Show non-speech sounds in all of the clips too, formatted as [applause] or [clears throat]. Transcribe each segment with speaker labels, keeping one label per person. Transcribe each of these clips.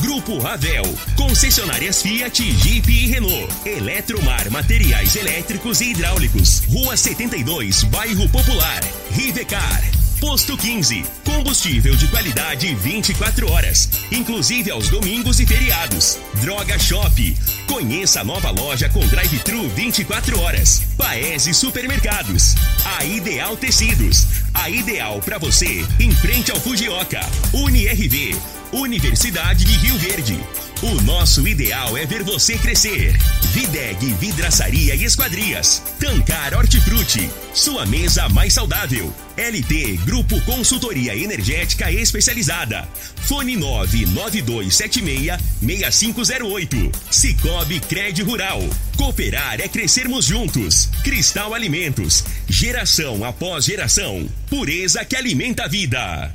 Speaker 1: Grupo Ravel. Concessionárias Fiat, Jeep e Renault. Eletromar Materiais Elétricos e Hidráulicos. Rua 72, Bairro Popular. Rivecar. Posto 15. Combustível de qualidade 24 horas, inclusive aos domingos e feriados. Droga Shop. Conheça a nova loja com drive-thru 24 horas. Paese Supermercados. A Ideal Tecidos. A ideal para você em frente ao Fujioka. UniRV. Universidade de Rio Verde. O nosso ideal é ver você crescer. Videg Vidraçaria e Esquadrias. Tancar Hortifruti. Sua mesa mais saudável. LT Grupo Consultoria Energética Especializada. Fone 99276-6508. Cicobi Cred Rural. Cooperar é crescermos juntos. Cristal Alimentos. Geração após geração. Pureza que alimenta a vida.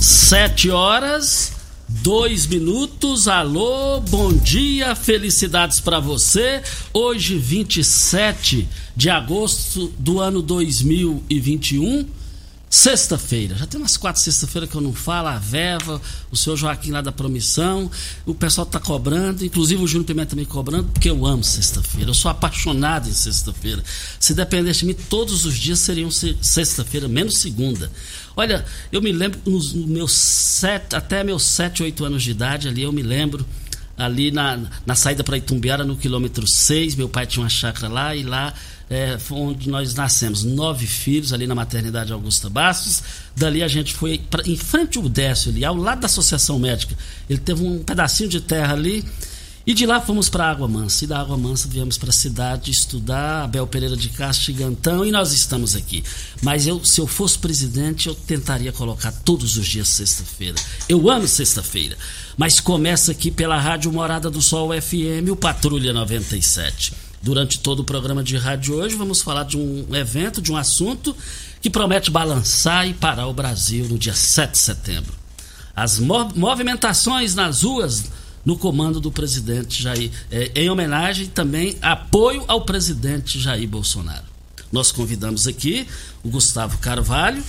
Speaker 2: Sete horas, dois minutos. Alô, bom dia, felicidades para você. Hoje, 27 de agosto do ano 2021. Sexta-feira, já tem umas quatro sexta-feiras que eu não falo, a Veva, o senhor Joaquim lá da Promissão, o pessoal tá cobrando, inclusive o Júnior Pimenta também cobrando, porque eu amo sexta-feira, eu sou apaixonado em sexta-feira. Se dependesse de mim, todos os dias seriam sexta-feira, menos segunda. Olha, eu me lembro nos meus sete, até meus sete, oito anos de idade, ali eu me lembro, ali na, na saída para Itumbiara, no quilômetro 6, meu pai tinha uma chácara lá e lá é, foi onde nós nascemos. Nove filhos ali na maternidade Augusta Bastos. Dali a gente foi pra, em frente ao Décio ali, ao lado da Associação Médica. Ele teve um pedacinho de terra ali. E de lá fomos para Água Mansa. E da Água Mansa viemos para a cidade estudar, Abel Pereira de Castro Gigantão, e nós estamos aqui. Mas eu, se eu fosse presidente, eu tentaria colocar todos os dias sexta-feira. Eu amo sexta-feira. Mas começa aqui pela Rádio Morada do Sol FM, o Patrulha 97. Durante todo o programa de rádio hoje, vamos falar de um evento, de um assunto que promete balançar e parar o Brasil no dia 7 de setembro. As movimentações nas ruas no comando do presidente Jair, é, em homenagem também apoio ao presidente Jair Bolsonaro. Nós convidamos aqui o Gustavo Carvalho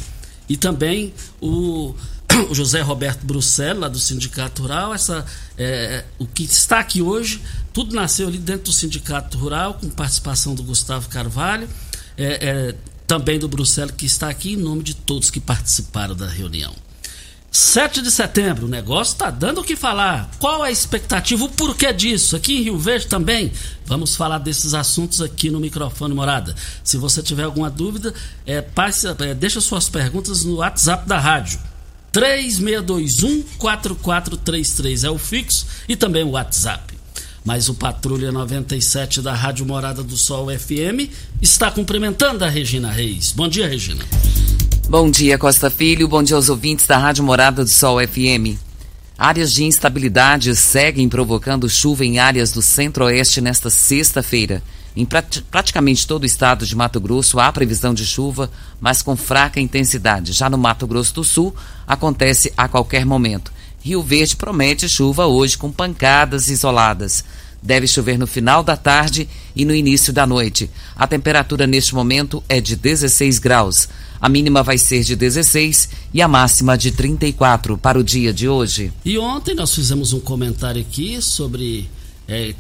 Speaker 2: e também o, [coughs] o José Roberto Bruxelles, lá do Sindicato Rural. Essa, é, o que está aqui hoje, tudo nasceu ali dentro do Sindicato Rural, com participação do Gustavo Carvalho, é, é, também do Bruxelles, que está aqui em nome de todos que participaram da reunião. 7 de setembro, o negócio está dando o que falar. Qual a expectativa, o porquê disso? Aqui em Rio Verde também. Vamos falar desses assuntos aqui no microfone Morada. Se você tiver alguma dúvida, é, passe, é, deixa suas perguntas no WhatsApp da rádio. 3621-4433 é o fixo e também o WhatsApp. Mas o Patrulha 97 da Rádio Morada do Sol FM está cumprimentando a Regina Reis. Bom dia, Regina.
Speaker 3: Bom dia, Costa Filho. Bom dia aos ouvintes da Rádio Morada do Sol FM. Áreas de instabilidade seguem provocando chuva em áreas do centro-oeste nesta sexta-feira. Em prat praticamente todo o estado de Mato Grosso há previsão de chuva, mas com fraca intensidade. Já no Mato Grosso do Sul, acontece a qualquer momento. Rio Verde promete chuva hoje com pancadas isoladas. Deve chover no final da tarde e no início da noite. A temperatura neste momento é de 16 graus. A mínima vai ser de 16 e a máxima de 34 para o dia de hoje.
Speaker 2: E ontem nós fizemos um comentário aqui sobre. É,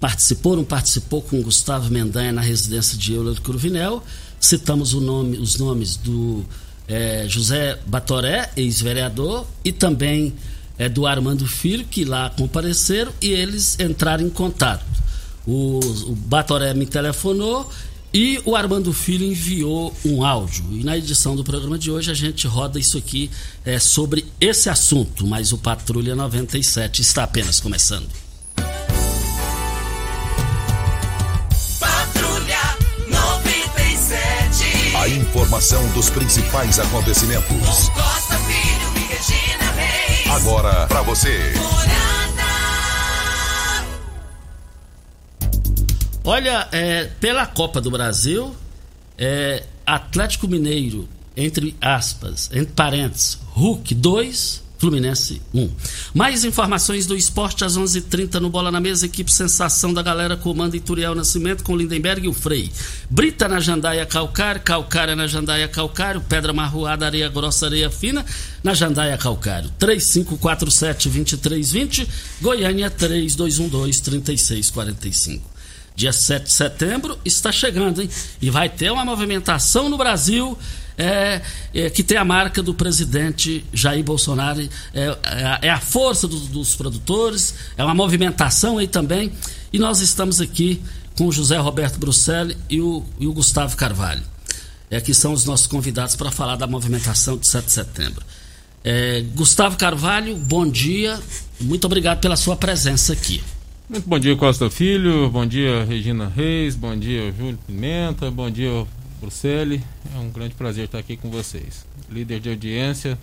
Speaker 2: participou, não participou com Gustavo Mendanha na residência de Euler Cruvinel. Citamos nome, os nomes do é, José Batoré, ex-vereador, e também é, do Armando Filho, que lá compareceram, e eles entraram em contato. O, o Batoré me telefonou E o Armando Filho enviou um áudio. E na edição do programa de hoje a gente roda isso aqui é, sobre esse assunto. Mas o Patrulha 97 está apenas começando.
Speaker 4: Patrulha 97.
Speaker 5: A informação dos principais acontecimentos.
Speaker 4: Costa Filho e Regina.
Speaker 5: Agora para você.
Speaker 2: Olha, é, pela Copa do Brasil, é, Atlético Mineiro, entre aspas, entre parênteses, Hulk 2, Fluminense 1. Mais informações do esporte às 11:30 h 30 no Bola na Mesa. Equipe Sensação da Galera comanda Ituriel Nascimento com Lindenberg e o Frei. Brita na Jandaia Calcário, Calcária na Jandaia Calcário, Pedra Marroada, Areia Grossa, Areia Fina na Jandaia Calcário. 3547-2320, Goiânia 3212-3645 dia 7 de setembro, está chegando, hein? E vai ter uma movimentação no Brasil é, é, que tem a marca do presidente Jair Bolsonaro. É, é a força do, dos produtores, é uma movimentação aí também. E nós estamos aqui com o José Roberto Bruxelli e o, e o Gustavo Carvalho, é, que são os nossos convidados para falar da movimentação de 7 de setembro. É, Gustavo Carvalho, bom dia. Muito obrigado pela sua presença aqui.
Speaker 6: Muito bom dia, Costa Filho. Bom dia, Regina Reis. Bom dia, Júlio Pimenta. Bom dia, Bruxelles. É um grande prazer estar aqui com vocês. Líder de audiência,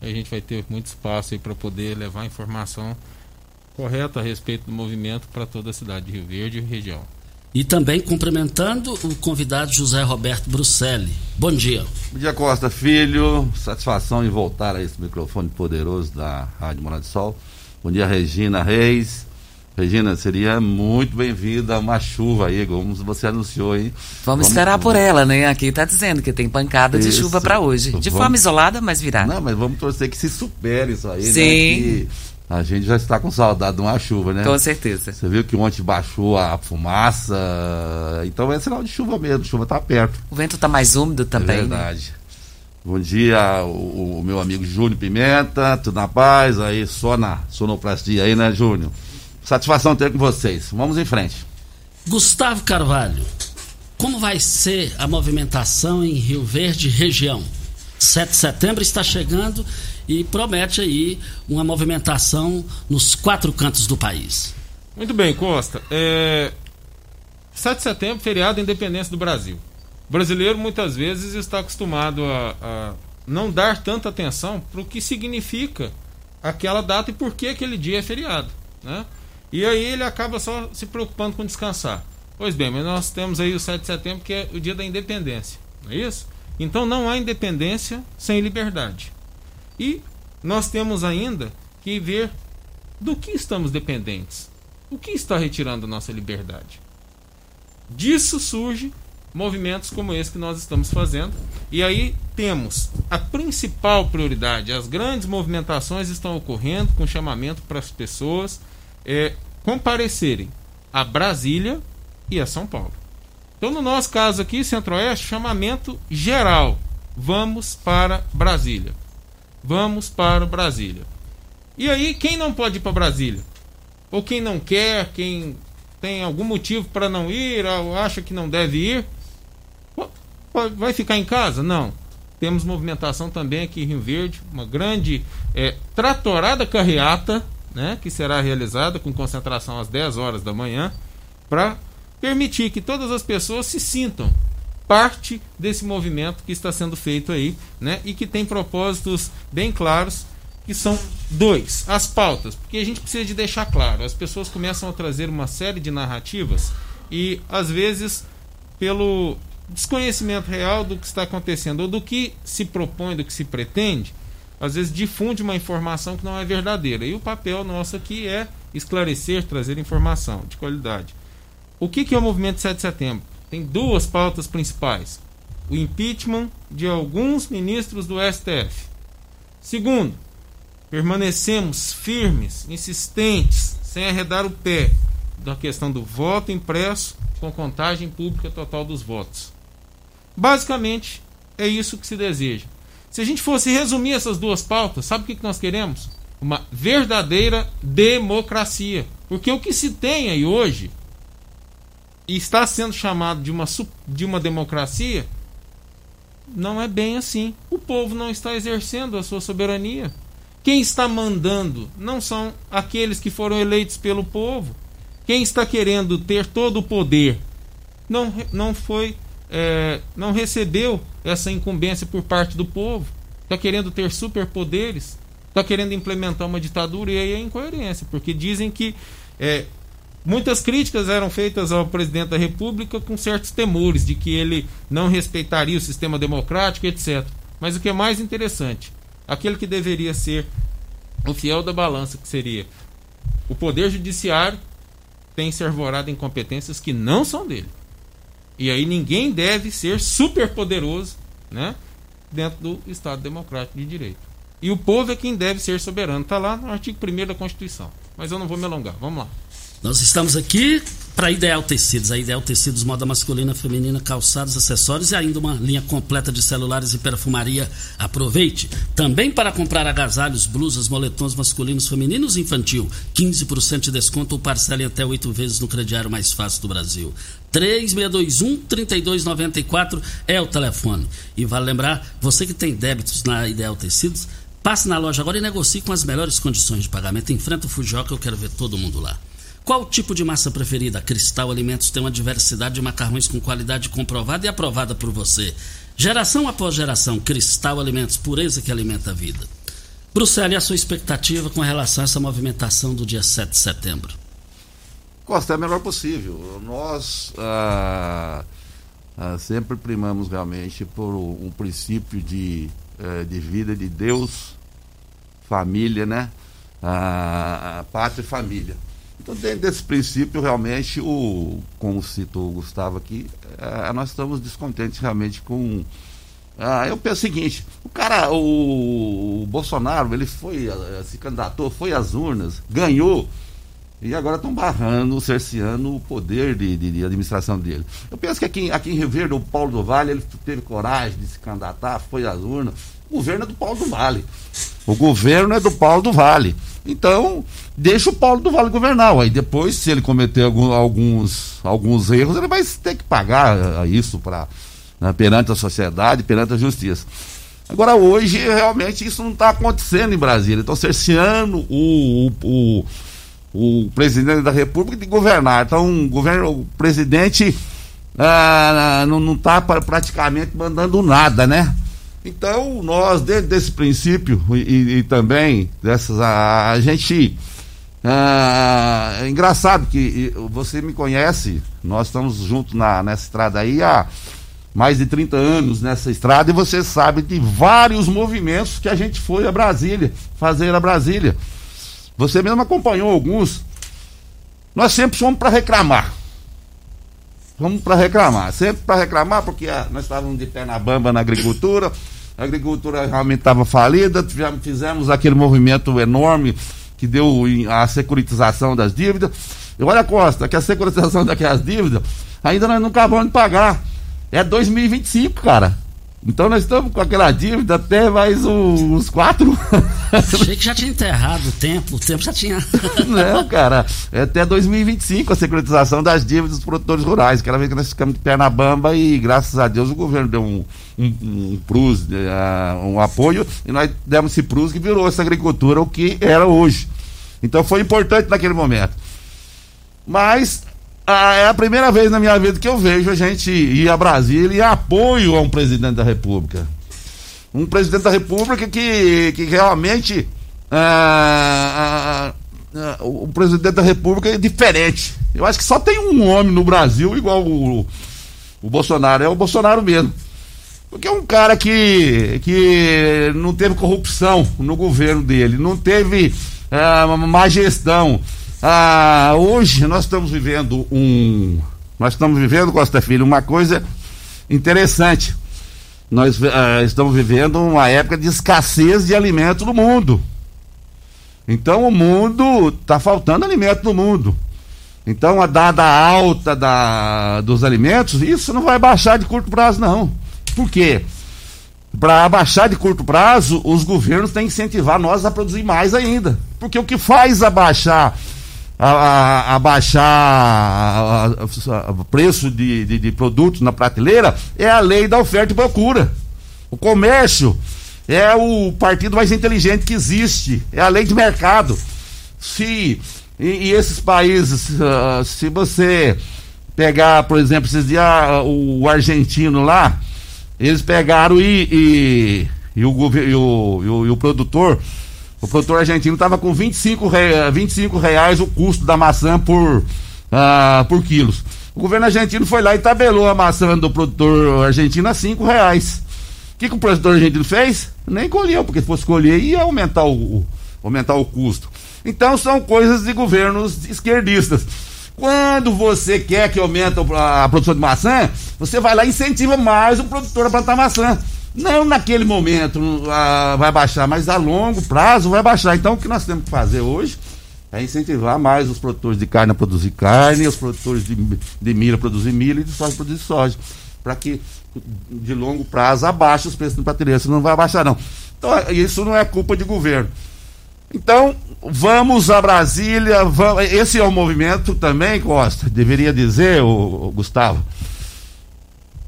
Speaker 6: a gente vai ter muito espaço aí para poder levar informação correta a respeito do movimento para toda a cidade de Rio Verde e região.
Speaker 2: E também cumprimentando o convidado José Roberto Bruxelli. Bom dia.
Speaker 7: Bom dia, Costa Filho. Satisfação em voltar a esse microfone poderoso da Rádio Morada do Sol. Bom dia, Regina Reis. Regina, seria muito bem-vinda uma chuva aí, como você anunciou aí.
Speaker 3: Vamos, Vamos esperar por ela, né? Aqui está dizendo que tem pancada de chuva para hoje. De vamos... forma isolada, mas virá.
Speaker 7: Não, mas vamos torcer que se supere isso aí, né? Sim. né? Que a gente já está com saudade de uma chuva, né?
Speaker 3: Com certeza.
Speaker 7: Você viu que ontem baixou a fumaça, então é sinal de chuva mesmo, chuva está perto.
Speaker 3: O vento está mais úmido também. É
Speaker 7: verdade. Né? Bom dia, o, o, meu amigo Júnior Pimenta, tudo na paz, aí só na sonoplastia aí, né, Júnior? Satisfação ter com vocês. Vamos em frente.
Speaker 2: Gustavo Carvalho, como vai ser a movimentação em Rio Verde região? 7 de setembro está chegando e promete aí uma movimentação nos quatro cantos do país.
Speaker 6: Muito bem, Costa. É... 7 de setembro, feriado da independência do Brasil. O brasileiro muitas vezes está acostumado a, a não dar tanta atenção para o que significa aquela data e por que aquele dia é feriado. Né? E aí ele acaba só se preocupando com descansar. Pois bem, mas nós temos aí o 7 de setembro, que é o dia da independência. Não é isso? Então não há independência sem liberdade. E nós temos ainda que ver do que estamos dependentes. O que está retirando a nossa liberdade? Disso surge movimentos como esse que nós estamos fazendo. E aí temos a principal prioridade. As grandes movimentações estão ocorrendo com chamamento para as pessoas é, comparecerem a Brasília e a São Paulo. Então, no nosso caso aqui, Centro-Oeste, chamamento geral. Vamos para Brasília. Vamos para Brasília. E aí, quem não pode ir para Brasília? Ou quem não quer, quem tem algum motivo para não ir, ou acha que não deve ir, vai ficar em casa? Não. Temos movimentação também aqui em Rio Verde, uma grande é, tratorada carreata né, que será realizada com concentração às 10 horas da manhã, para permitir que todas as pessoas se sintam parte desse movimento que está sendo feito aí, né, e que tem propósitos bem claros, que são dois, as pautas, porque a gente precisa de deixar claro, as pessoas começam a trazer uma série de narrativas e às vezes pelo desconhecimento real do que está acontecendo ou do que se propõe, do que se pretende, às vezes difunde uma informação que não é verdadeira. E o papel nosso aqui é esclarecer, trazer informação de qualidade. O que, que é o movimento 7 de setembro? Tem duas pautas principais: o impeachment de alguns ministros do STF. Segundo, permanecemos firmes, insistentes, sem arredar o pé da questão do voto impresso com contagem pública total dos votos. Basicamente, é isso que se deseja. Se a gente fosse resumir essas duas pautas, sabe o que nós queremos? Uma verdadeira democracia. Porque o que se tem aí hoje, está sendo chamado de uma, de uma democracia, não é bem assim. O povo não está exercendo a sua soberania. Quem está mandando não são aqueles que foram eleitos pelo povo. Quem está querendo ter todo o poder não, não foi, é, não recebeu essa incumbência por parte do povo. Está querendo ter superpoderes, está querendo implementar uma ditadura e aí é incoerência, porque dizem que é, muitas críticas eram feitas ao presidente da República com certos temores de que ele não respeitaria o sistema democrático, etc. Mas o que é mais interessante, aquele que deveria ser o fiel da balança, que seria o Poder Judiciário, tem se arvorado em competências que não são dele. E aí ninguém deve ser superpoderoso né, dentro do Estado Democrático de Direito. E o povo é quem deve ser soberano. Está lá no artigo 1 da Constituição. Mas eu não vou me alongar. Vamos lá.
Speaker 2: Nós estamos aqui para Ideal Tecidos. A Ideal Tecidos, moda masculina, feminina, calçados, acessórios e ainda uma linha completa de celulares e perfumaria. Aproveite. Também para comprar agasalhos, blusas, moletons masculinos, femininos e infantil. 15% de desconto ou parcela em até oito vezes no crediário mais fácil do Brasil. 3621-3294 é o telefone. E vale lembrar, você que tem débitos na Ideal Tecidos, passe na loja agora e negocie com as melhores condições de pagamento. Enfrenta o Fujoca, eu quero ver todo mundo lá. Qual o tipo de massa preferida? Cristal Alimentos tem uma diversidade de macarrões com qualidade comprovada e aprovada por você. Geração após geração, Cristal Alimentos, pureza que alimenta a vida. Bruxelas, e a sua expectativa com relação a essa movimentação do dia 7 de setembro?
Speaker 7: Costa, é a melhor possível. Nós ah, ah, sempre primamos realmente por um princípio de, eh, de vida de Deus, família, né? Ah, pátria e família. Então, dentro desse princípio, realmente, o, como citou o Gustavo aqui, é, nós estamos descontentes realmente com. Ah, eu penso o seguinte, o cara, o, o Bolsonaro, ele foi, eh, se candidatou, foi às urnas, ganhou, e agora estão barrando, cerceando o poder de, de, de, administração dele. Eu penso que aqui, aqui em Rio Verde, o Paulo do Vale, ele teve coragem de se candidatar, foi às urnas. O governo é do Paulo do Vale. O governo é do Paulo do Vale. Então, deixa o Paulo do Vale governar. Aí depois, se ele cometer algum, alguns, alguns erros, ele vai ter que pagar eh, isso para né, perante a sociedade, perante a justiça. Agora, hoje, realmente, isso não está acontecendo em Brasília. Estão cerceando o, o, o, o, presidente da República de governar. Então, o, governo, o presidente ah, não está praticamente mandando nada, né? Então, nós, dentro desse princípio e, e também dessas. A, a gente. Ah, é engraçado que você me conhece, nós estamos juntos na, nessa estrada aí há mais de 30 anos nessa estrada e você sabe de vários movimentos que a gente foi a Brasília, fazer a Brasília. Você mesmo acompanhou alguns. Nós sempre fomos para reclamar. Vamos para reclamar, sempre para reclamar, porque ah, nós estávamos de pé na bamba na agricultura, a agricultura realmente estava falida, fizemos aquele movimento enorme que deu a securitização das dívidas. E olha, Costa, que a securitização [laughs] daquelas dívidas ainda nós não acabamos de pagar. É 2025, cara. Então nós estamos com aquela dívida até mais uns quatro. [laughs]
Speaker 2: Achei que já tinha enterrado o tempo, o tempo já tinha. [laughs]
Speaker 7: Não, cara, é até 2025 a securitização das dívidas dos produtores rurais. Aquela vez que nós ficamos de perna bamba e graças a Deus o governo deu um, um, um PRUS, uh, um apoio, e nós demos esse PRUS que virou essa agricultura o que era hoje. Então foi importante naquele momento. Mas ah, é a primeira vez na minha vida que eu vejo a gente ir a Brasília e apoio a um presidente da República. Um presidente da República que, que realmente. Ah, ah, ah, o presidente da República é diferente. Eu acho que só tem um homem no Brasil igual o, o Bolsonaro, é o Bolsonaro mesmo. Porque é um cara que, que não teve corrupção no governo dele, não teve ah, má gestão ah, hoje nós estamos vivendo um. Nós estamos vivendo, Costa Filho, uma coisa interessante. Nós ah, estamos vivendo uma época de escassez de alimento no mundo. Então o mundo está faltando alimento no mundo. Então a dada alta da, dos alimentos, isso não vai baixar de curto prazo, não. Por quê? Para abaixar de curto prazo, os governos têm que incentivar nós a produzir mais ainda. Porque o que faz abaixar a, a, baixar o preço de, de, de produtos na prateleira é a lei da oferta e procura. O comércio é o partido mais inteligente que existe, é a lei de mercado. Se e, e esses países, uh, se você pegar, por exemplo, esses dias uh, o argentino lá, eles pegaram e, e, e, o, e, o, e, o, e o produtor, o produtor argentino estava com 25, re, 25 reais o custo da maçã por, uh, por quilos. O governo argentino foi lá e tabelou a maçã do produtor argentino a 5 reais. O que, que o produtor argentino fez? Nem colheu, porque se fosse colher ia aumentar o aumentar o custo. Então são coisas de governos esquerdistas. Quando você quer que aumente a produção de maçã, você vai lá e incentiva mais o produtor a plantar maçã. Não naquele momento uh, vai baixar, mas a longo prazo vai baixar. Então o que nós temos que fazer hoje é incentivar mais os produtores de carne a produzir carne, os produtores de, de milho a produzir milho e de soja a produzir soja. Para que de longo prazo abaixe os preços do prateleira, senão não vai abaixar não. Então isso não é culpa de governo. Então, vamos a Brasília. Vamos, esse é o movimento também, Costa, deveria dizer, o, o Gustavo,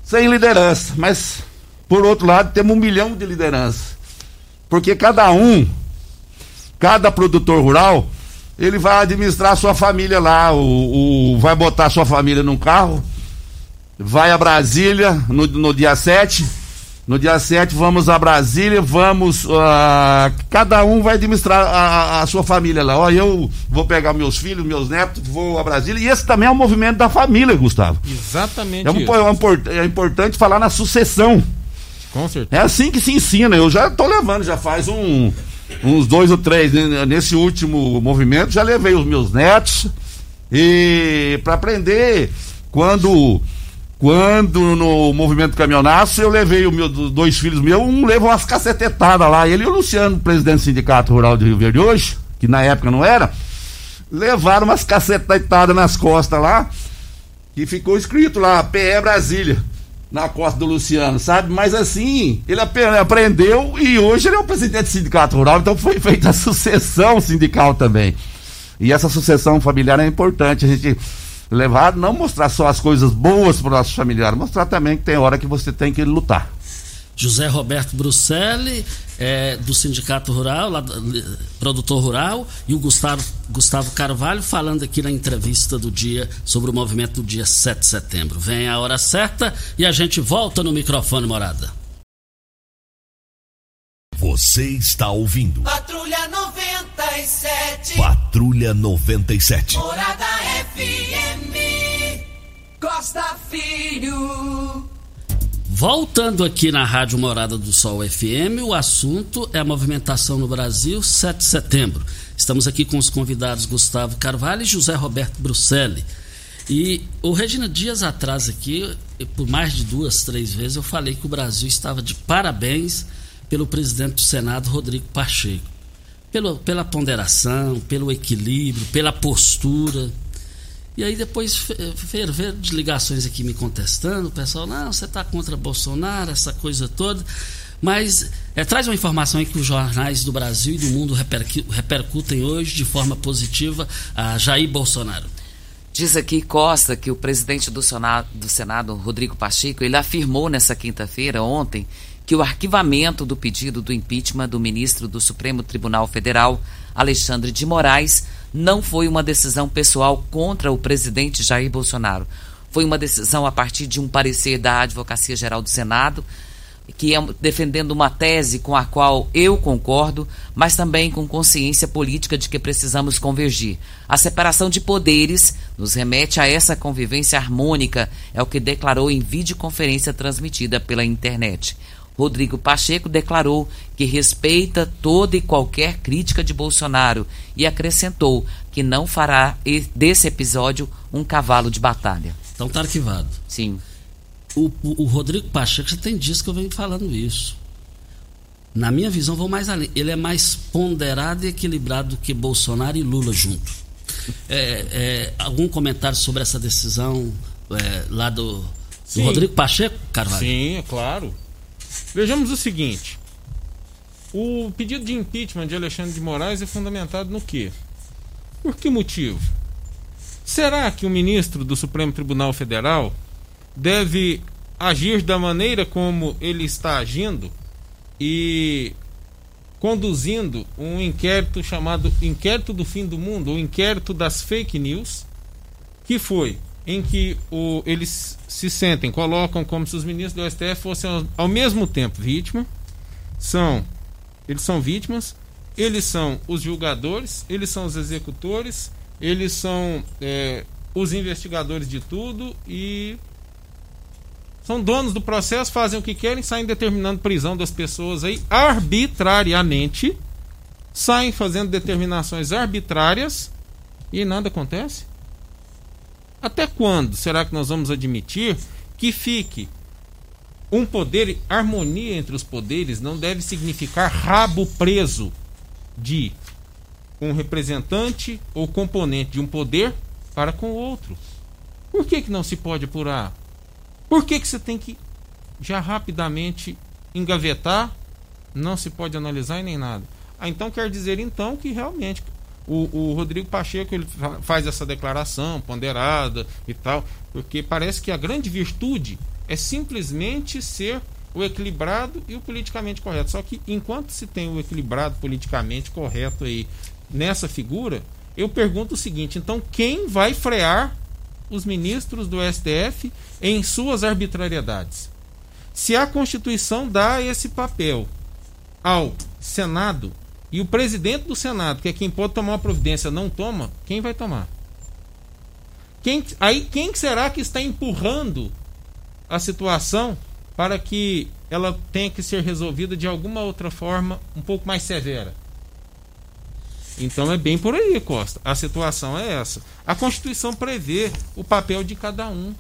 Speaker 7: sem liderança, mas por outro lado temos um milhão de lideranças. Porque cada um, cada produtor rural, ele vai administrar a sua família lá, o, o vai botar a sua família num carro, vai a Brasília no, no dia 7 no dia 7 vamos a Brasília, vamos. Uh, cada um vai administrar a, a, sua família lá. Ó, eu vou pegar meus filhos, meus netos, vou a Brasília. E esse também é um movimento da família, Gustavo.
Speaker 6: Exatamente.
Speaker 7: É, um, é, é importante falar na sucessão.
Speaker 6: Com certeza.
Speaker 7: É assim que se ensina. Eu já estou levando, já faz um, uns dois ou três. Né? Nesse último movimento, já levei os meus netos. E para aprender quando quando no movimento caminhonaço eu levei os meus dois filhos meus, um levou umas cacetetadas lá, ele e o Luciano, presidente do Sindicato Rural de Rio Verde hoje, que na época não era, levaram umas cacetetadas nas costas lá, que ficou escrito lá, PE Brasília, na costa do Luciano, sabe? Mas assim, ele aprendeu e hoje ele é o presidente do Sindicato Rural, então foi feita a sucessão sindical também. E essa sucessão familiar é importante, a gente levar, não mostrar só as coisas boas para o nosso familiar, mostrar também que tem hora que você tem que lutar.
Speaker 2: José Roberto Bruxelli, é, do Sindicato Rural, lá, produtor rural, e o Gustavo, Gustavo Carvalho falando aqui na entrevista do dia sobre o movimento do dia 7 de setembro. Vem a hora certa e a gente volta no microfone morada.
Speaker 1: Você está ouvindo.
Speaker 4: Patrulha 97.
Speaker 1: Patrulha 97.
Speaker 4: Morada FM. Costa Filho.
Speaker 2: Voltando aqui na Rádio Morada do Sol FM, o assunto é a movimentação no Brasil 7 de setembro. Estamos aqui com os convidados Gustavo Carvalho e José Roberto Bruxelli. E o Regina Dias atrás aqui, por mais de duas, três vezes, eu falei que o Brasil estava de parabéns pelo presidente do Senado, Rodrigo Pacheco. Pelo, pela ponderação, pelo equilíbrio, pela postura. E aí depois ferver de ligações aqui me contestando, o pessoal, não, você está contra Bolsonaro, essa coisa toda. Mas é, traz uma informação aí que os jornais do Brasil e do mundo repercutem hoje de forma positiva a Jair Bolsonaro.
Speaker 3: Diz aqui Costa que o presidente do Senado, do Senado, Rodrigo Pacheco, ele afirmou nessa quinta-feira, ontem, que o arquivamento do pedido do impeachment do ministro do Supremo Tribunal Federal, Alexandre de Moraes, não foi uma decisão pessoal contra o presidente Jair Bolsonaro. Foi uma decisão a partir de um parecer da Advocacia Geral do Senado, que é defendendo uma tese com a qual eu concordo, mas também com consciência política de que precisamos convergir. A separação de poderes nos remete a essa convivência harmônica, é o que declarou em videoconferência transmitida pela internet. Rodrigo Pacheco declarou que respeita toda e qualquer crítica de Bolsonaro e acrescentou que não fará desse episódio um cavalo de batalha.
Speaker 2: Então tá arquivado.
Speaker 3: Sim.
Speaker 2: O, o, o Rodrigo Pacheco já tem dias que eu venho falando isso. Na minha visão, vou mais além. Ele é mais ponderado e equilibrado do que Bolsonaro e Lula junto. É, é, algum comentário sobre essa decisão é, lá do, do Rodrigo Pacheco, Carvalho?
Speaker 6: Sim, é claro. Vejamos o seguinte: o pedido de impeachment de Alexandre de Moraes é fundamentado no quê? Por que motivo? Será que o ministro do Supremo Tribunal Federal deve agir da maneira como ele está agindo e conduzindo um inquérito chamado Inquérito do Fim do Mundo, ou Inquérito das Fake News, que foi em que o, eles se sentem, colocam como se os ministros do STF fossem ao, ao mesmo tempo vítima, são eles são vítimas, eles são os julgadores, eles são os executores, eles são é, os investigadores de tudo e são donos do processo, fazem o que querem, saem determinando prisão das pessoas aí arbitrariamente, saem fazendo determinações arbitrárias e nada acontece. Até quando será que nós vamos admitir que fique um poder, harmonia entre os poderes não deve significar rabo preso de um representante ou componente de um poder para com o outro. Por que, que não se pode apurar? Por que, que você tem que já rapidamente engavetar? Não se pode analisar e nem nada. Ah, então quer dizer então que realmente o, o Rodrigo Pacheco ele faz essa declaração ponderada e tal, porque parece que a grande virtude é simplesmente ser o equilibrado e o politicamente correto. Só que enquanto se tem o equilibrado politicamente correto aí nessa figura, eu pergunto o seguinte: então quem vai frear os ministros do STF em suas arbitrariedades? Se a Constituição dá esse papel ao Senado e o presidente do Senado, que é quem pode tomar uma providência, não toma, quem vai tomar? Quem, aí quem será que está empurrando a situação para que ela tenha que ser resolvida de alguma outra forma um pouco mais severa? Então é bem por aí, Costa. A situação é essa. A Constituição prevê o papel de cada um.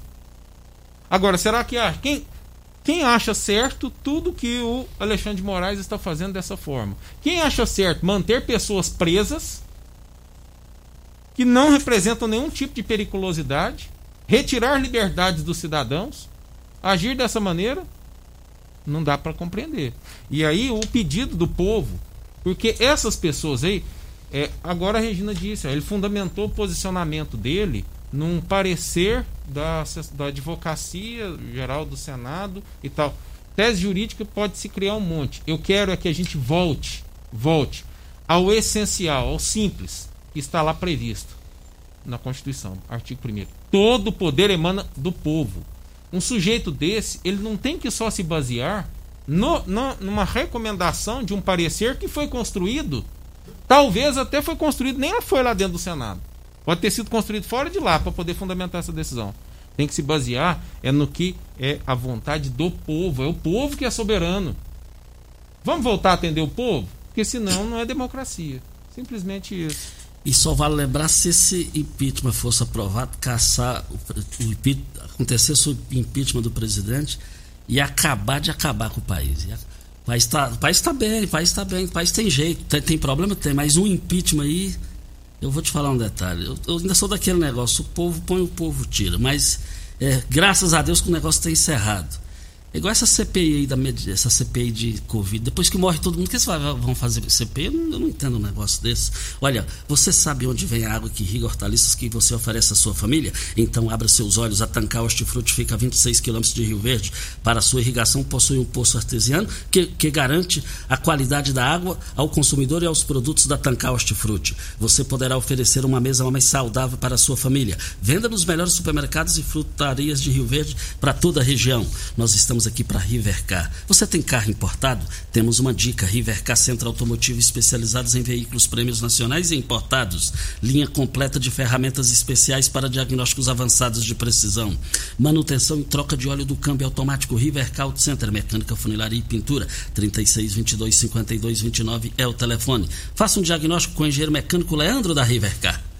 Speaker 6: Agora, será que ah, quem quem acha certo tudo que o Alexandre de Moraes está fazendo dessa forma? Quem acha certo manter pessoas presas que não representam nenhum tipo de periculosidade, retirar liberdades dos cidadãos, agir dessa maneira? Não dá para compreender. E aí o pedido do povo, porque essas pessoas aí, é, agora a Regina disse, ele fundamentou o posicionamento dele num parecer da, da advocacia geral do Senado e tal. Tese jurídica pode se criar um monte. Eu quero é que a gente volte, volte ao essencial, ao simples, que está lá previsto na Constituição, artigo 1 Todo poder emana do povo. Um sujeito desse, ele não tem que só se basear no, no, numa recomendação de um parecer que foi construído, talvez até foi construído, nem foi lá dentro do Senado Pode ter sido construído fora de lá para poder fundamentar essa decisão. Tem que se basear é no que é a vontade do povo. É o povo que é soberano. Vamos voltar a atender o povo? Porque senão não é democracia. Simplesmente isso.
Speaker 2: E só vale lembrar se esse impeachment fosse aprovado, caçar o, impeachment, acontecesse o impeachment do presidente e acabar de acabar com o país. O país está tá bem, o país está bem, o país tem jeito, tem, tem problema, tem, mas um impeachment aí eu vou te falar um detalhe. Eu, eu ainda sou daquele negócio: o povo põe, o povo tira. Mas é, graças a Deus que o negócio está encerrado. É igual essa CPI da, essa CPI de Covid. Depois que morre todo mundo, o que vocês vão fazer CPI? Eu não, eu não, entendo um negócio desse. Olha, você sabe onde vem a água que irriga hortaliças que você oferece à sua família? Então abra seus olhos. A Tancar Hortifruti fica a 26 quilômetros de Rio Verde. Para sua irrigação, possui um poço artesiano que, que garante a qualidade da água ao consumidor e aos produtos da Tancar Hortifruti. Você poderá oferecer uma mesa mais saudável para a sua família. Venda nos melhores supermercados e frutarias de Rio Verde para toda a região. Nós estamos aqui para Rivercar. Você tem carro importado? Temos uma dica: Rivercar Centro Automotivo especializados em veículos prêmios nacionais e importados. Linha completa de ferramentas especiais para diagnósticos avançados de precisão. Manutenção e troca de óleo do câmbio automático Rivercar Auto Center, mecânica, funilaria e pintura. 36 22 52 29 é o telefone. Faça um diagnóstico com o engenheiro mecânico Leandro da Rivercar.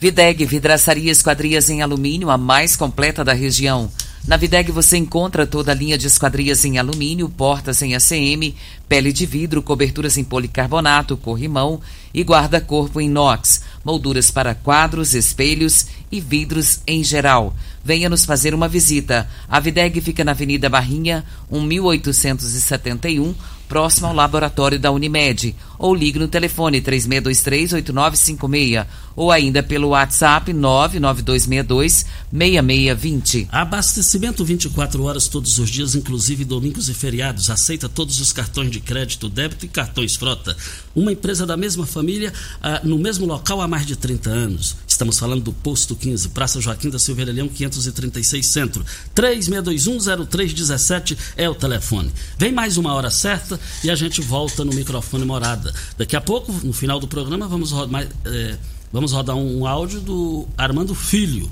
Speaker 3: Videg Vidraçaria Esquadrias em Alumínio, a mais completa da região. Na Videg você encontra toda a linha de esquadrias em alumínio, portas em ACM, pele de vidro, coberturas em policarbonato, corrimão e guarda-corpo em inox, molduras para quadros, espelhos e vidros em geral. Venha nos fazer uma visita. A Videg fica na Avenida Barrinha, 1871, próximo ao laboratório da Unimed, ou ligue no telefone 3623-8956, ou ainda pelo WhatsApp 99262-6620.
Speaker 2: Abastecimento 24 horas todos os dias, inclusive domingos e feriados. Aceita todos os cartões de crédito, débito e cartões frota. Uma empresa da mesma família, ah, no mesmo local há mais de 30 anos. Estamos falando do Posto 15, Praça Joaquim da Silveira Leão, 536 Centro. 36210317 é o telefone. Vem mais uma hora certa e a gente volta no microfone morada. Daqui a pouco, no final do programa, vamos rodar, é, vamos rodar um áudio do Armando Filho.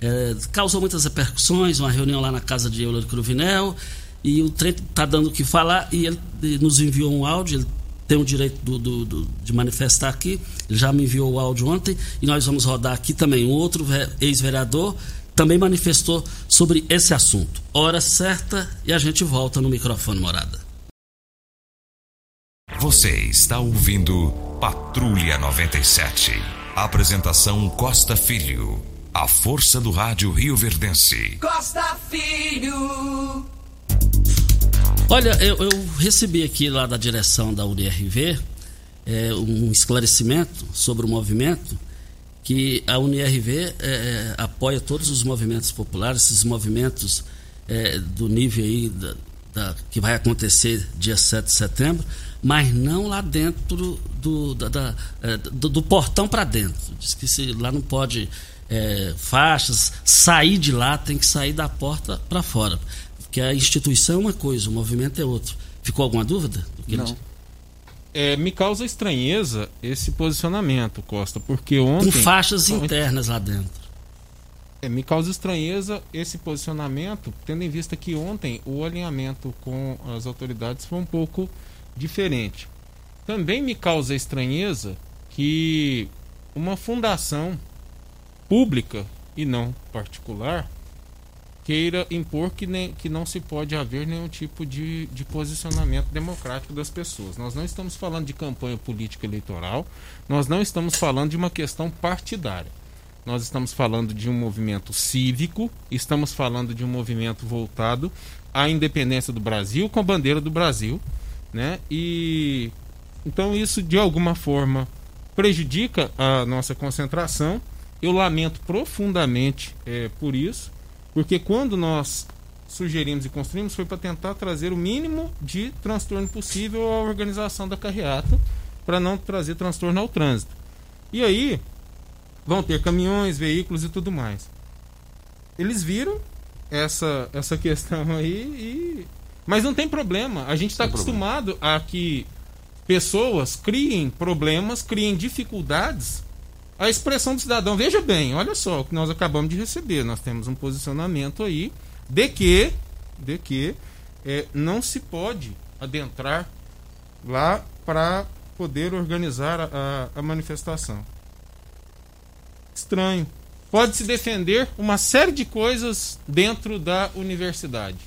Speaker 2: É, causou muitas repercussões, uma reunião lá na casa de Euler Cruvinel, e o trem está dando o que falar, e ele nos enviou um áudio, ele tem o direito do, do, do, de manifestar aqui, ele já me enviou o áudio ontem, e nós vamos rodar aqui também um outro ex-vereador, também manifestou sobre esse assunto. Hora certa e a gente volta no microfone morada.
Speaker 8: Você está ouvindo Patrulha 97. Apresentação Costa Filho. A força do rádio Rio Verdense.
Speaker 4: Costa Filho.
Speaker 2: Olha, eu, eu recebi aqui lá da direção da UNRV é, um esclarecimento sobre o movimento que a UNIRV é, é, apoia todos os movimentos populares, esses movimentos é, do nível aí da, da, que vai acontecer dia 7 de setembro, mas não lá dentro do, da, da, é, do, do, portão para dentro. Diz que se, lá não pode é, faixas, sair de lá, tem que sair da porta para fora. Porque a instituição é uma coisa, o movimento é outro. Ficou alguma dúvida?
Speaker 6: Não é, me causa estranheza esse posicionamento, Costa, porque ontem.
Speaker 2: Com faixas internas lá dentro.
Speaker 6: É, me causa estranheza esse posicionamento, tendo em vista que ontem o alinhamento com as autoridades foi um pouco diferente. Também me causa estranheza que uma fundação pública e não particular queira impor que, nem, que não se pode haver nenhum tipo de, de posicionamento democrático das pessoas. Nós não estamos falando de campanha política eleitoral, nós não estamos falando de uma questão partidária. Nós estamos falando de um movimento cívico, estamos falando de um movimento voltado à independência do Brasil com a bandeira do Brasil, né? E então isso de alguma forma prejudica a nossa concentração. Eu lamento profundamente é, por isso porque quando nós sugerimos e construímos foi para tentar trazer o mínimo de transtorno possível à organização da carreata, para não trazer transtorno ao trânsito. E aí vão ter caminhões, veículos e tudo mais. Eles viram essa, essa [laughs] questão aí e. Mas não tem problema. A gente está acostumado problema. a que pessoas criem problemas, criem dificuldades a expressão do cidadão. Veja bem, olha só o que nós acabamos de receber. Nós temos um posicionamento aí de que, de que é, não se pode adentrar lá para poder organizar a, a, manifestação. Estranho. Pode-se defender uma série de coisas dentro da universidade.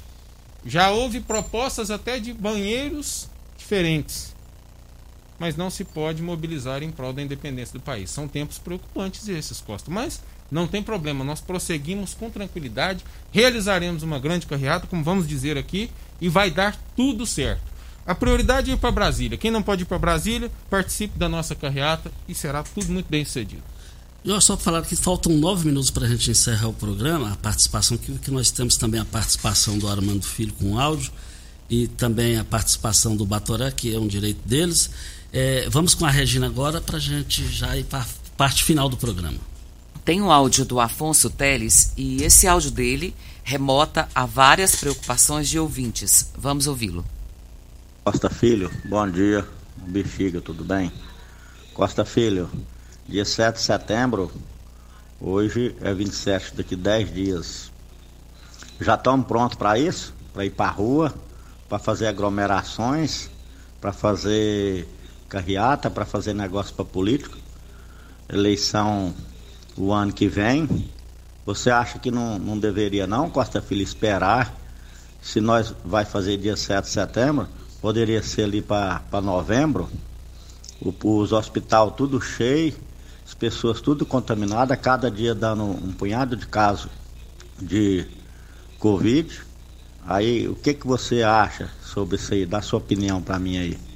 Speaker 6: Já houve propostas até de banheiros diferentes mas não se pode mobilizar em prol da independência do país. São tempos preocupantes esses, Costa. Mas não tem problema, nós prosseguimos com tranquilidade, realizaremos uma grande carreata, como vamos dizer aqui, e vai dar tudo certo. A prioridade é ir para Brasília. Quem não pode ir para Brasília, participe da nossa carreata e será tudo muito bem sucedido.
Speaker 2: Eu só falar que faltam nove minutos para a gente encerrar o programa, a participação que, que nós temos também a participação do Armando Filho com áudio e também a participação do Batoré, que é um direito deles. É, vamos com a Regina agora para a gente já ir para a parte final do programa.
Speaker 3: Tem um áudio do Afonso Teles e esse áudio dele remota a várias preocupações de ouvintes. Vamos ouvi-lo.
Speaker 9: Costa Filho, bom dia. Bexiga, tudo bem? Costa Filho, dia 7 de setembro, hoje é 27, daqui 10 dias. Já estamos prontos para isso? Para ir para a rua, para fazer aglomerações, para fazer carreata para fazer negócio para político. Eleição o ano que vem. Você acha que não, não deveria não, Costa Filho, esperar? Se nós vai fazer dia 7 de setembro, poderia ser ali para novembro. O, os hospitais tudo cheio, as pessoas tudo contaminadas, cada dia dando um punhado de casos de Covid. Aí, o que, que você acha sobre isso aí? Dá sua opinião para mim aí.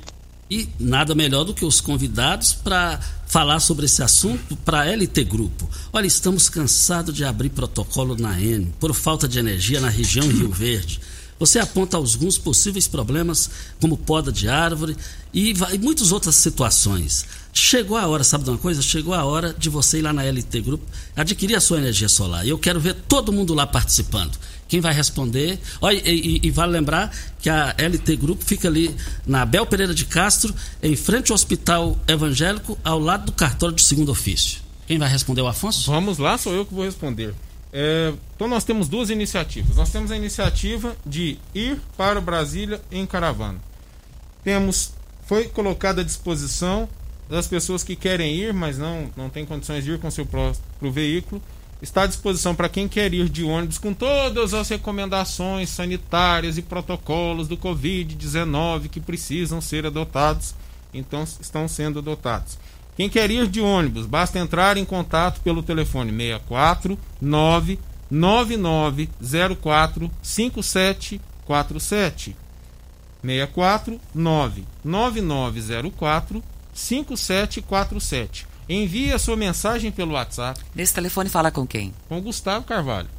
Speaker 2: E nada melhor do que os convidados para falar sobre esse assunto para a LT Grupo. Olha, estamos cansados de abrir protocolo na N por falta de energia na região Rio [coughs] Verde. Você aponta alguns possíveis problemas, como poda de árvore e, e muitas outras situações. Chegou a hora, sabe de uma coisa? Chegou a hora de você ir lá na LT Group adquirir a sua energia solar. E eu quero ver todo mundo lá participando. Quem vai responder? Olha, e, e, vale lembrar que a LT Group fica ali na Bel Pereira de Castro, em frente ao Hospital Evangélico, ao lado do cartório de segundo ofício. Quem vai responder o Afonso?
Speaker 6: Vamos lá, sou eu que vou responder. É, então nós temos duas iniciativas. Nós temos a iniciativa de ir para Brasília em caravana. Temos, foi colocada à disposição das pessoas que querem ir, mas não, não têm condições de ir com seu próprio veículo. Está à disposição para quem quer ir de ônibus com todas as recomendações sanitárias e protocolos do Covid-19 que precisam ser adotados. Então, estão sendo adotados. Quem quer ir de ônibus, basta entrar em contato pelo telefone 64 9904 5747. 64 9904 5747. Envie a sua mensagem pelo WhatsApp.
Speaker 3: Nesse telefone fala com quem?
Speaker 6: Com Gustavo Carvalho.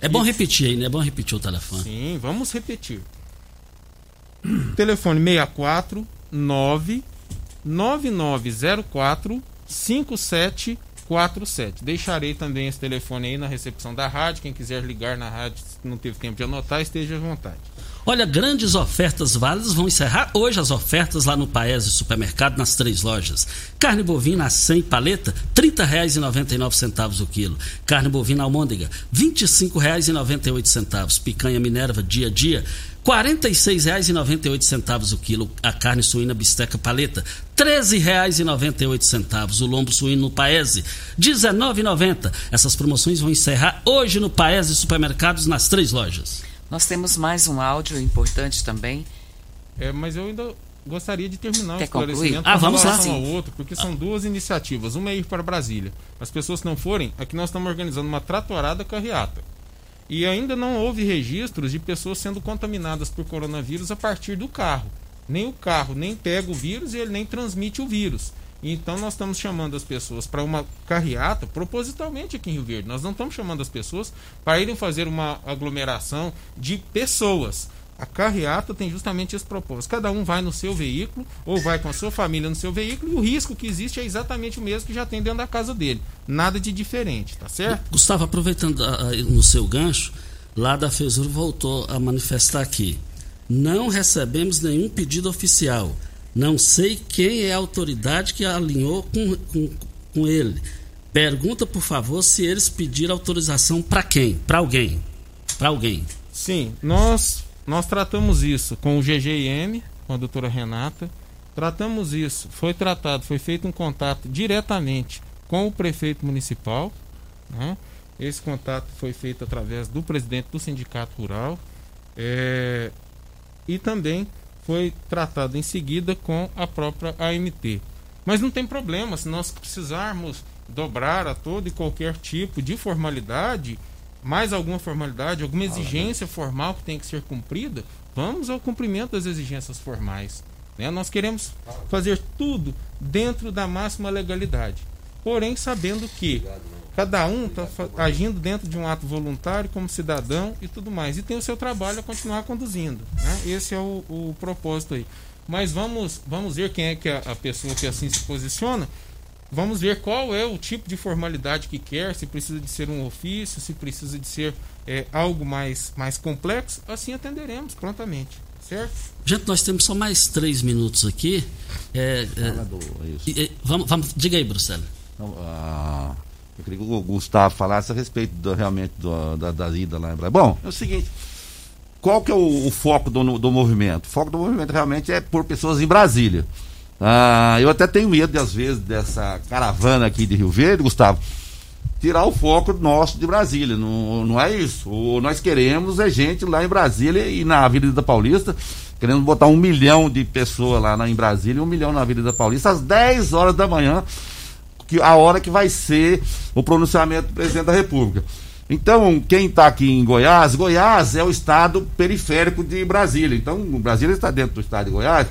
Speaker 2: É bom repetir aí, né? É bom repetir o telefone.
Speaker 6: Sim, vamos repetir. [clears throat] telefone 64 9 9904 5747. Deixarei também esse telefone aí na recepção da rádio. Quem quiser ligar na rádio, se não teve tempo de anotar, esteja à vontade.
Speaker 2: Olha, grandes ofertas válidas vão encerrar hoje as ofertas lá no Paese Supermercado, nas três lojas. Carne bovina a 100 paleta, R$ 30,99 o quilo. Carne bovina almôndega, R$ 25,98. Picanha Minerva dia a dia, R$ 46,98 o quilo. A carne suína bisteca paleta, R$ 13,98. O lombo suíno no Paese, R$ 19,90. Essas promoções vão encerrar hoje no Paese Supermercados, nas três lojas.
Speaker 3: Nós temos mais um áudio importante também.
Speaker 6: É, mas eu ainda gostaria de terminar
Speaker 3: Quer
Speaker 6: o esclarecimento
Speaker 3: concluir? Ah,
Speaker 6: vamos
Speaker 3: lá.
Speaker 6: ao outro, porque são duas iniciativas. Uma é ir para Brasília. As pessoas que não forem, aqui nós estamos organizando uma tratorada carreata. E ainda não houve registros de pessoas sendo contaminadas por coronavírus a partir do carro. Nem o carro nem pega o vírus e ele nem transmite o vírus. Então nós estamos chamando as pessoas para uma carreata propositalmente aqui em Rio Verde. Nós não estamos chamando as pessoas para irem fazer uma aglomeração de pessoas. A carreata tem justamente esse propósito. Cada um vai no seu veículo ou vai com a sua família no seu veículo e o risco que existe é exatamente o mesmo que já tem dentro da casa dele. Nada de diferente, tá certo?
Speaker 2: Gustavo, aproveitando uh, no seu gancho, lá da FESUR voltou a manifestar aqui. Não recebemos nenhum pedido oficial não sei quem é a autoridade que alinhou com, com, com ele. Pergunta, por favor, se eles pediram autorização para quem? Para alguém. Para alguém.
Speaker 6: Sim, nós nós tratamos isso com o GGIM, com a doutora Renata. Tratamos isso, foi tratado, foi feito um contato diretamente com o prefeito municipal. Né? Esse contato foi feito através do presidente do Sindicato Rural. É, e também foi tratado em seguida com a própria AMT. Mas não tem problema, se nós precisarmos dobrar a todo e qualquer tipo de formalidade, mais alguma formalidade, alguma exigência formal que tem que ser cumprida, vamos ao cumprimento das exigências formais. Né? Nós queremos fazer tudo dentro da máxima legalidade, porém sabendo que Cada um está agindo dentro de um ato voluntário como cidadão e tudo mais. E tem o seu trabalho a continuar conduzindo. Né? Esse é o, o, propósito aí. Mas vamos, vamos ver quem é que a, a pessoa que assim se posiciona. Vamos ver qual é o tipo de formalidade que quer, se precisa de ser um ofício, se precisa de ser é, algo mais, mais complexo, assim atenderemos prontamente. Certo?
Speaker 2: Gente, nós temos só mais três minutos aqui. É, é, é vamos, vamos, diga aí, Bruxelas.
Speaker 7: Então, ah, eu queria que o Gustavo falasse a respeito do, realmente do, da, da ida lá em Brasília. Bom, é o seguinte, qual que é o, o, foco do, do movimento? O foco do movimento realmente é por pessoas em Brasília. Ah, eu até tenho medo, às vezes, dessa caravana aqui de Rio Verde, Gustavo, tirar o foco nosso de Brasília. Não, não é isso. O nós queremos é gente lá em Brasília e na Avenida Paulista. Queremos botar um milhão de pessoas lá na, em Brasília e um milhão na Avenida Paulista às 10 horas da manhã que a hora que vai ser o pronunciamento do presidente da República. Então, quem está aqui em Goiás, Goiás é o estado periférico de Brasília. Então, Brasília está dentro do estado de Goiás.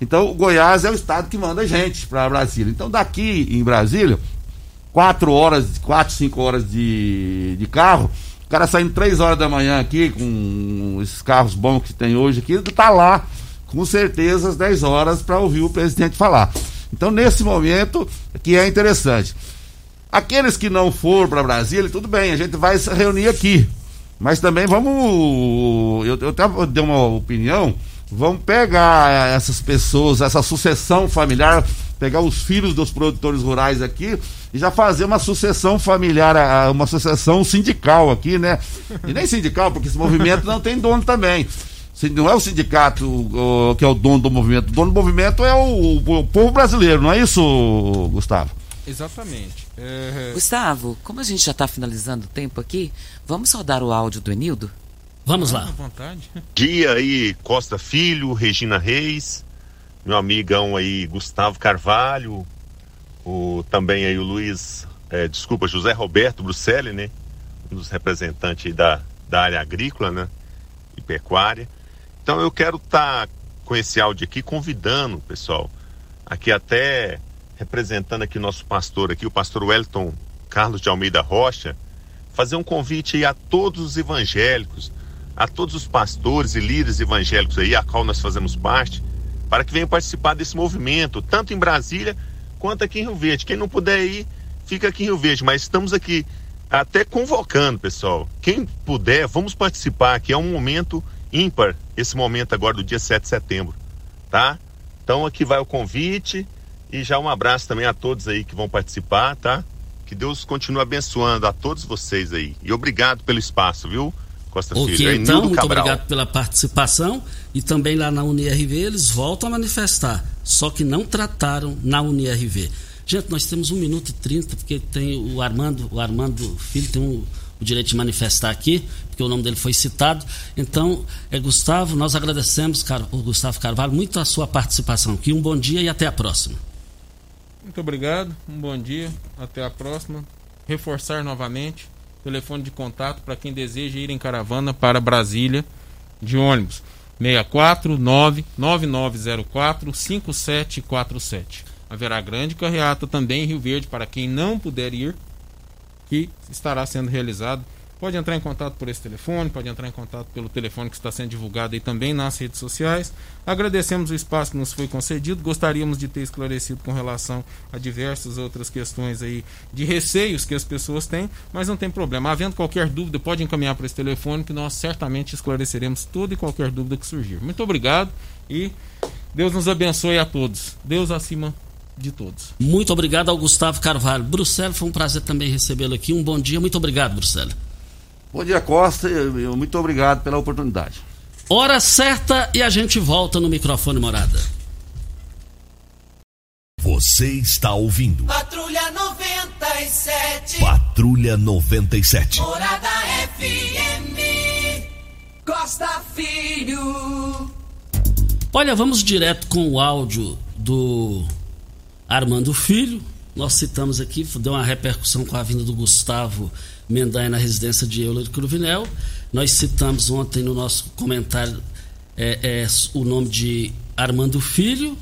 Speaker 7: Então, Goiás é o estado que manda gente para Brasília. Então, daqui em Brasília, quatro horas, quatro, cinco horas de, de carro, o cara saindo três horas da manhã aqui, com esses carros bons que tem hoje aqui, tá lá, com certeza, às 10 horas, para ouvir o presidente falar. Então, nesse momento, que é interessante. Aqueles que não for para Brasília, tudo bem, a gente vai se reunir aqui. Mas também vamos. Eu, eu até dei uma opinião. Vamos pegar essas pessoas, essa sucessão familiar, pegar os filhos dos produtores rurais aqui e já fazer uma sucessão familiar, uma sucessão sindical aqui, né? E nem sindical, porque esse movimento não tem dono também. Não é o sindicato que é o dono do movimento. O dono do movimento é o, o povo brasileiro, não é isso, Gustavo?
Speaker 6: Exatamente.
Speaker 3: É... Gustavo, como a gente já está finalizando o tempo aqui, vamos rodar o áudio do Enildo?
Speaker 2: Vamos lá.
Speaker 6: vontade. [laughs]
Speaker 10: Dia aí, Costa Filho, Regina Reis, meu amigão aí, Gustavo Carvalho, o, também aí o Luiz, é, desculpa, José Roberto Bruxelli, né? Um dos representantes da, da área agrícola, né? E pecuária. Então eu quero estar tá com esse áudio aqui convidando, pessoal, aqui até representando aqui nosso pastor aqui, o pastor Wellington Carlos de Almeida Rocha, fazer um convite aí a todos os evangélicos, a todos os pastores e líderes evangélicos aí, a qual nós fazemos parte, para que venham participar desse movimento, tanto em Brasília quanto aqui em Rio Verde. Quem não puder ir, fica aqui em Rio Verde, mas estamos aqui até convocando, pessoal. Quem puder, vamos participar, que é um momento ímpar, esse momento agora do dia 7 de setembro, tá? Então aqui vai o convite. E já um abraço também a todos aí que vão participar, tá? Que Deus continue abençoando a todos vocês aí. E obrigado pelo espaço, viu?
Speaker 2: Costa ok, Filho. então, muito Cabral. obrigado pela participação. E também lá na UniRV eles voltam a manifestar. Só que não trataram na UniRV. Gente, nós temos um minuto e trinta, porque tem o Armando, o Armando Filho tem um, o direito de manifestar aqui, porque o nome dele foi citado. Então, é Gustavo, nós agradecemos, o Gustavo Carvalho, muito a sua participação aqui. Um bom dia e até a próxima.
Speaker 6: Muito obrigado, um bom dia, até a próxima. Reforçar novamente telefone de contato para quem deseja ir em caravana para Brasília de ônibus. 649 9904 5747. Haverá grande carreata também em Rio Verde para quem não puder ir, que estará sendo realizado Pode entrar em contato por esse telefone, pode entrar em contato pelo telefone que está sendo divulgado aí também nas redes sociais. Agradecemos o espaço que nos foi concedido. Gostaríamos de ter esclarecido com relação a diversas outras questões aí de receios que as pessoas têm, mas não tem problema. Havendo qualquer dúvida, pode encaminhar para esse telefone que nós certamente esclareceremos toda e qualquer dúvida que surgir. Muito obrigado e Deus nos abençoe a todos. Deus acima de todos.
Speaker 2: Muito obrigado ao Gustavo Carvalho. Bruxelas, foi um prazer também recebê-lo aqui. Um bom dia. Muito obrigado, Bruxelas.
Speaker 7: Bom dia, Costa. Muito obrigado pela oportunidade.
Speaker 2: Hora certa e a gente volta no microfone morada.
Speaker 1: Você está ouvindo.
Speaker 4: Patrulha 97.
Speaker 1: Patrulha 97.
Speaker 4: Morada FM. Costa Filho.
Speaker 2: Olha, vamos direto com o áudio do Armando Filho. Nós citamos aqui, deu uma repercussão com a vinda do Gustavo Mendanha na residência de Euler Cruvinel. Nós citamos ontem no nosso comentário é, é, o nome de Armando Filho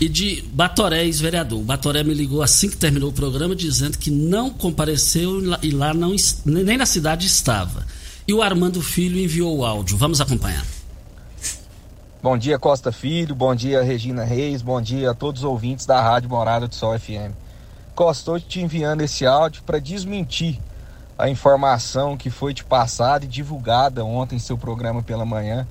Speaker 2: e de Batoré, ex-vereador. O Batoré me ligou assim que terminou o programa dizendo que não compareceu e lá não, nem na cidade estava. E o Armando Filho enviou o áudio. Vamos acompanhar.
Speaker 11: Bom dia, Costa Filho. Bom dia, Regina Reis. Bom dia a todos os ouvintes da Rádio Morada do Sol FM. Costa, te enviando esse áudio para desmentir a informação que foi te passada e divulgada ontem em seu programa pela manhã,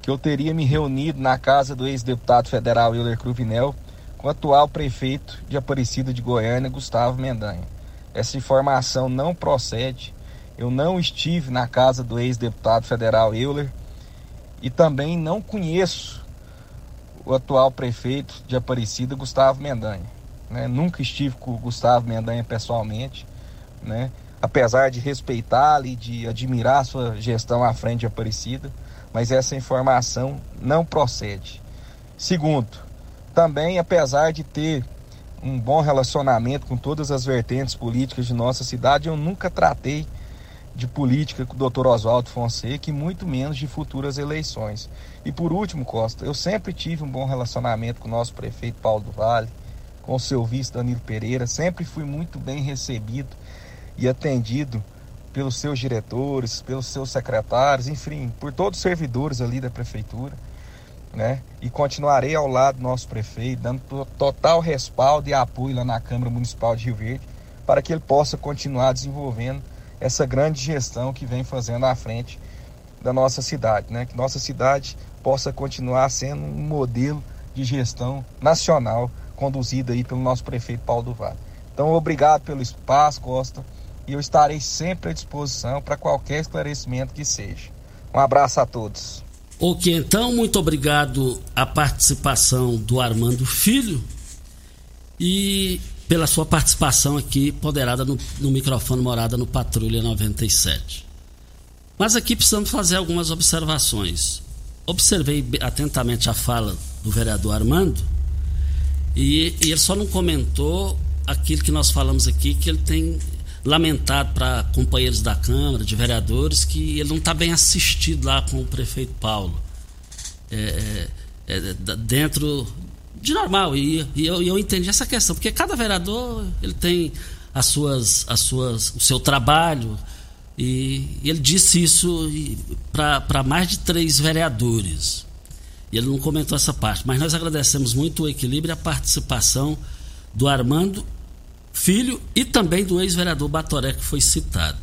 Speaker 11: que eu teria me reunido na casa do ex-deputado federal Euler Cruvinel com o atual prefeito de Aparecida de Goiânia, Gustavo Mendanha. Essa informação não procede. Eu não estive na casa do ex-deputado federal Euler e também não conheço o atual prefeito de Aparecida, Gustavo Mendanha. Né? Nunca estive com o Gustavo Mendanha pessoalmente. Né? apesar de respeitá-la e de admirar sua gestão à frente de Aparecida, mas essa informação não procede. Segundo, também apesar de ter um bom relacionamento com todas as vertentes políticas de nossa cidade, eu nunca tratei de política com o doutor Oswaldo Fonseca e muito menos de futuras eleições. E por último, Costa, eu sempre tive um bom relacionamento com o nosso prefeito Paulo do Vale, com o seu vice Danilo Pereira, sempre fui muito bem recebido e atendido pelos seus diretores, pelos seus secretários, enfim, por todos os servidores ali da prefeitura, né? E continuarei ao lado do nosso prefeito, dando total respaldo e apoio lá na Câmara Municipal de Rio Verde, para que ele possa continuar desenvolvendo essa grande gestão que vem fazendo à frente da nossa cidade, né? Que nossa cidade possa continuar sendo um modelo de gestão nacional conduzida aí pelo nosso prefeito Paulo do Vale. Então, obrigado pelo espaço, Costa, e eu estarei sempre à disposição para qualquer esclarecimento que seja. Um abraço a todos.
Speaker 2: Ok, então, muito obrigado a participação do Armando Filho e pela sua participação aqui, poderada no, no microfone morada no Patrulha 97. Mas aqui precisamos fazer algumas observações. Observei atentamente a fala do vereador Armando e, e ele só não comentou aquilo que nós falamos aqui, que ele tem lamentado para companheiros da Câmara, de vereadores, que ele não está bem assistido lá com o prefeito Paulo. É, é, é, dentro de normal. E, e eu, eu, entendi essa questão, porque cada vereador ele tem as suas, as suas, o seu trabalho. E, e ele disse isso para mais de três vereadores. E ele não comentou essa parte. Mas nós agradecemos muito o equilíbrio e a participação do Armando Filho e também do ex-vereador Batoré, que foi citado.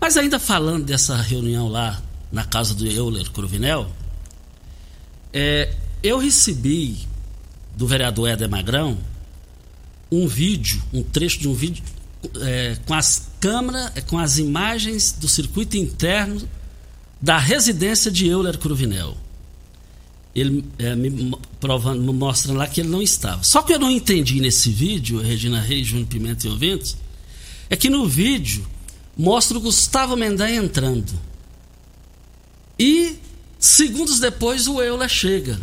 Speaker 2: Mas ainda falando dessa reunião lá na casa do Euler Cruvinel, é, eu recebi do vereador Éder Magrão um vídeo, um trecho de um vídeo é, com as câmeras, é, com as imagens do circuito interno da residência de Euler Cruvinel ele é, me provando, me mostrando lá que ele não estava. Só que eu não entendi nesse vídeo, Regina Reis, Júnior Pimenta e ouvintes, é que no vídeo mostra o Gustavo Mendanha entrando. E segundos depois o Euler chega.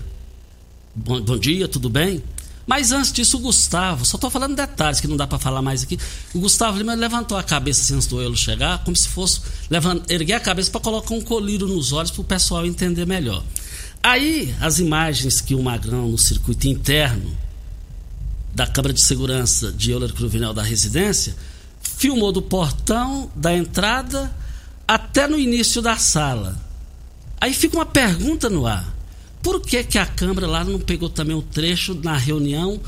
Speaker 2: Bom, bom dia, tudo bem? Mas antes disso, o Gustavo, só estou falando detalhes que não dá para falar mais aqui. O Gustavo Lima levantou a cabeça assim, antes do Euler chegar, como se fosse levant, erguer a cabeça para colocar um colírio nos olhos para o pessoal entender melhor. Aí, as imagens que o Magrão, no circuito interno da Câmara de Segurança de Euler Cruvinel da residência, filmou do portão da entrada até no início da sala. Aí fica uma pergunta no ar. Por que, que a Câmara lá não pegou também o trecho na reunião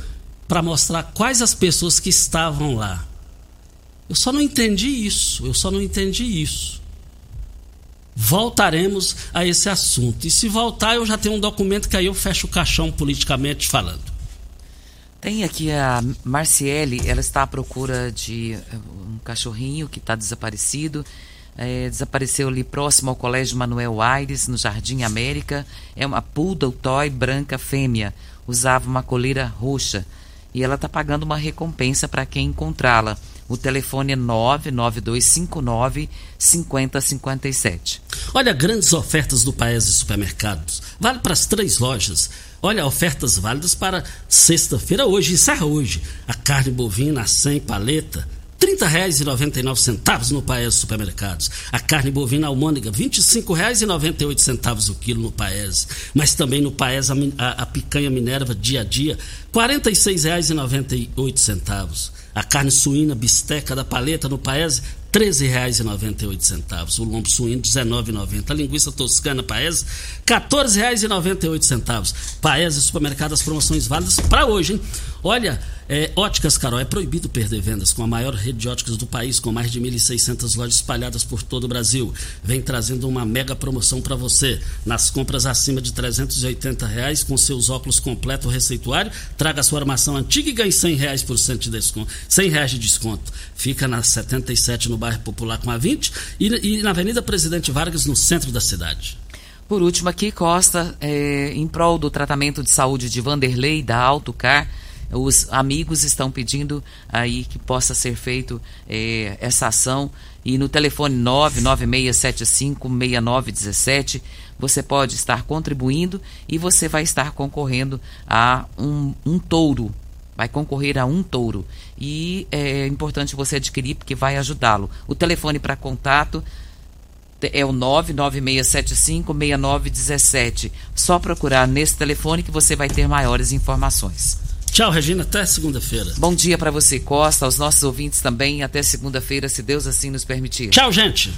Speaker 2: para mostrar quais as pessoas que estavam lá? Eu só não entendi isso. Eu só não entendi isso voltaremos a esse assunto. E se voltar, eu já tenho um documento que aí eu fecho o caixão politicamente falando.
Speaker 3: Tem aqui a Marciele, ela está à procura de eh, um cachorrinho que está desaparecido. É, desapareceu ali próximo ao Colégio Manuel Aires, no Jardim América. É uma poodle toy branca fêmea. Usava uma coleira roxa. E ela está pagando uma recompensa para quem encontrá-la. O telefone é 99259 5057.
Speaker 2: Olha, grandes ofertas do Paese Supermercados. Vale para as três lojas. Olha, ofertas válidas para sexta-feira hoje, encerra hoje. A carne bovina a 100 paleta, R$ 30,99 no Paese Supermercados. A carne bovina almôndega, R$ 25,98 o quilo no Paese. Mas também no Paese a, a, a picanha Minerva dia a dia, R$ 46,98. A carne suína bisteca da paleta no Paese, R$ 13,98. O lombo suíno, R$ 19,90. A linguiça toscana Paese, R$ 14,98. Paese Supermercado, as promoções válidas para hoje, hein? Olha, é, Óticas Carol, é proibido perder vendas com a maior rede de óticas do país, com mais de 1.600 lojas espalhadas por todo o Brasil. Vem trazendo uma mega promoção para você. Nas compras acima de 380 reais, com seus óculos completo receituário, traga sua armação antiga e ganhe 100 reais por cento de desconto. 100 reais de desconto. Fica na 77, no bairro Popular com a 20 e, e na Avenida Presidente Vargas, no centro da cidade.
Speaker 3: Por último aqui, Costa, é, em prol do tratamento de saúde de Vanderlei da Autocar, os amigos estão pedindo aí que possa ser feito é, essa ação e no telefone 996756917 você pode estar contribuindo e você vai estar concorrendo a um, um touro Vai concorrer a um touro. E é importante você adquirir porque vai ajudá-lo. O telefone para contato é o 996756917. Só procurar nesse telefone que você vai ter maiores informações.
Speaker 2: Tchau, Regina. Até segunda-feira.
Speaker 3: Bom dia para você, Costa, aos nossos ouvintes também. Até segunda-feira, se Deus assim nos permitir.
Speaker 2: Tchau, gente.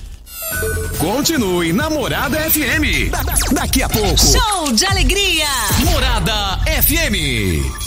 Speaker 8: Continue Namorada FM. Da- da- daqui a pouco.
Speaker 12: Show de alegria!
Speaker 8: Morada FM.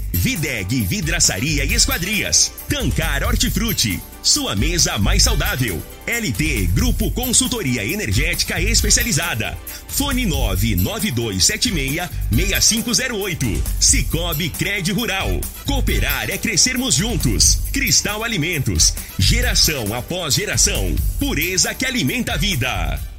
Speaker 1: Videg Vidraçaria e Esquadrias. Tancar Hortifruti. Sua mesa mais saudável. LT Grupo Consultoria Energética Especializada. Fone 99276-6508. Cicobi Cred Rural. Cooperar é crescermos juntos. Cristal Alimentos. Geração após geração. Pureza que alimenta a vida.